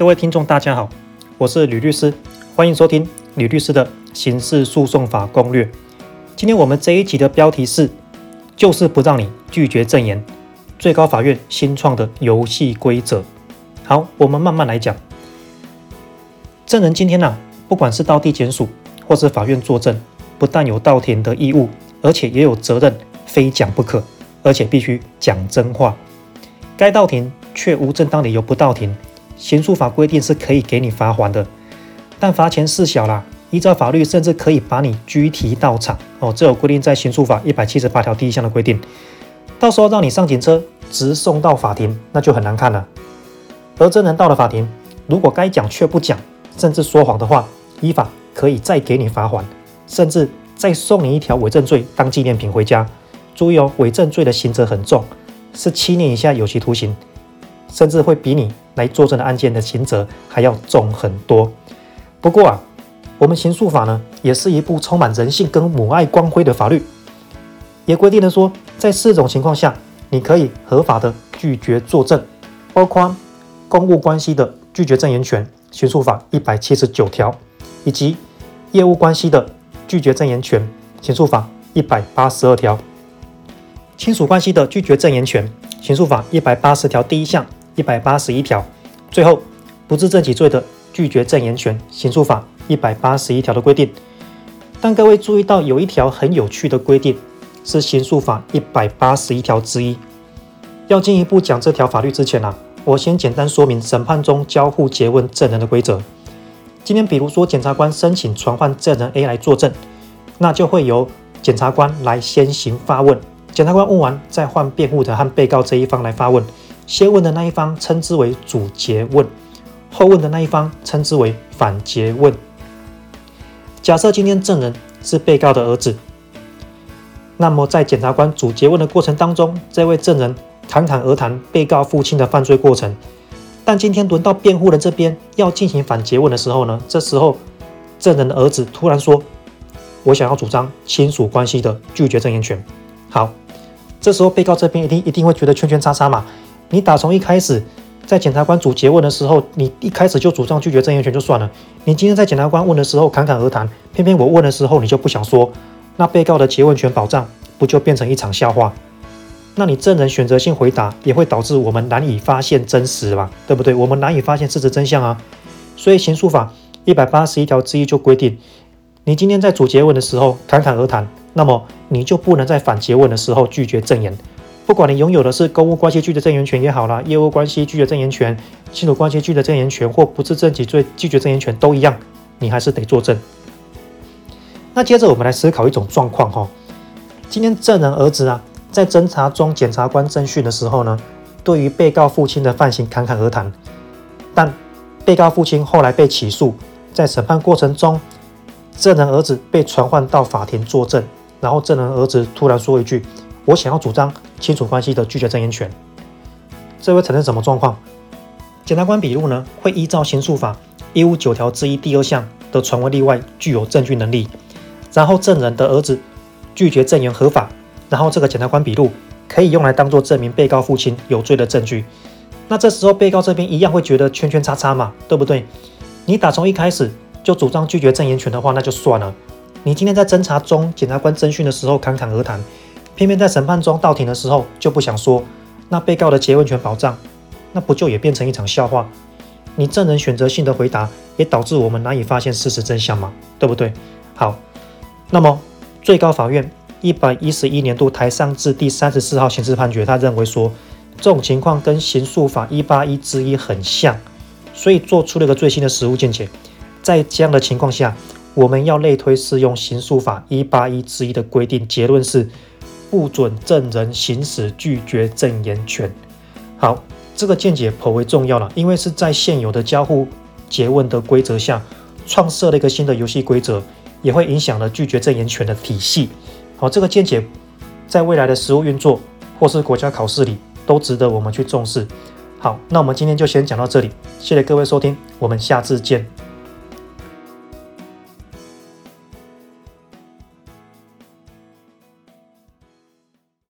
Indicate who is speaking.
Speaker 1: 各位听众，大家好，我是吕律师，欢迎收听吕律师的刑事诉讼法攻略。今天我们这一集的标题是，就是不让你拒绝证言，最高法院新创的游戏规则。好，我们慢慢来讲。证人今天呢、不管是到地检署或是法院作证，不但有到庭的义务，而且也有责任，非讲不可，而且必须讲真话。该到庭却无正当理由不到庭。刑诉法规定是可以给你罚锾的，但罚钱事小啦。依照法律，甚至可以把你拘提到场哦。这有规定在刑诉法一百七十八条第一项的规定。到时候让你上警车直送到法庭，那就很难看了。而证人到了法庭，如果该讲却不讲，甚至说谎的话，依法可以再给你罚锾，甚至再送你一条伪证罪当纪念品回家。注意哦，伪证罪的刑责很重，是七年以下有期徒刑。甚至会比你来作证的案件的刑责还要重很多。不过啊，我们刑诉法呢，也是一部充满人性跟母爱光辉的法律，也规定了说，在四种情况下，你可以合法的拒绝作证，包括公务关系的拒绝证言权，刑诉法一百七十九条，以及业务关系的拒绝证言权，刑诉法一百八十二条，亲属关系的拒绝证言权，刑诉法一百八十条第一项。一百八十一条，最后不自证己罪的拒绝证言权，刑诉法一百八十一条的规定。但各位注意到有一条很有趣的规定，是刑诉法一百八十一条之一。要进一步讲这条法律之前啊，我先简单说明审判中交互詰问证人的规则。今天比如说检察官申请传唤证人 A 来作证，那就会由检察官来先行发问，检察官问完再换辩护人和被告这一方来发问。先问的那一方称之为主结问，后问的那一方称之为反结问。假设今天证人是被告的儿子，那么在检察官主结问的过程当中，这位证人侃侃而谈被告父亲的犯罪过程。但今天轮到辩护人这边要进行反结问的时候呢，这时候证人的儿子突然说：“我想要主张亲属关系的拒绝证言权。”好，这时候被告这边一定一定会觉得圈圈叉叉嘛。你打从一开始在检察官主结问的时候，你一开始就主张拒绝证言权就算了。你今天在检察官问的时候侃侃而谈，偏偏我问的时候你就不想说，那被告的结问权保障不就变成一场笑话？那你证人选择性回答也会导致我们难以发现真实吧？对不对？我们难以发现事实真相啊。所以刑诉法一百八十一条之一就规定，你今天在主结问的时候侃侃而谈，那么你就不能在反结问的时候拒绝证言。不管你拥有的是公务关系拒绝证言权也好啦，业务关系拒绝证言权、亲属关系拒绝证言权或不自证己罪拒绝证言权都一样，你还是得作证。那接着我们来思考一种状况哈，今天证人儿子啊，在侦查中检察官侦讯的时候呢，对于被告父亲的犯行侃侃而谈，但被告父亲后来被起诉，在审判过程中，证人儿子被传唤到法庭作证，然后证人儿子突然说一句。我想要主张亲属关系的拒绝证言权，这会产生什么状况？检察官笔录呢，会依照刑诉法一五九条之一第二项的传闻例外具有证据能力，然后证人的儿子拒绝证言合法，然后这个检察官笔录可以用来当做证明被告父亲有罪的证据。那这时候被告这边一样会觉得圈圈叉叉嘛，对不对？你打从一开始就主张拒绝证言权的话，那就算了。你今天在侦查中检察官侦讯的时候侃侃而谈。偏偏在审判中到庭的时候就不想说，那被告的结问权保障，那不就也变成一场笑话？你证人选择性的回答，也导致我们难以发现事实真相嘛，对不对？好，那么最高法院一百一十一年度台上字第三十四号刑事判决，他认为说，这种情况跟刑诉法一八一之一很像，所以做出了一个最新的实务见解。在这样的情况下，我们要类推适用刑诉法一八一之一的规定，结论是。不准证人行使拒绝证言权。好，这个见解颇为重要了，因为是在现有的交互诘问的规则下，创设了一个新的游戏规则，也会影响了拒绝证言权的体系。好，这个见解在未来的实务运作或是国家考试里，都值得我们去重视。好，那我们今天就先讲到这里，谢谢各位收听，我们下次见。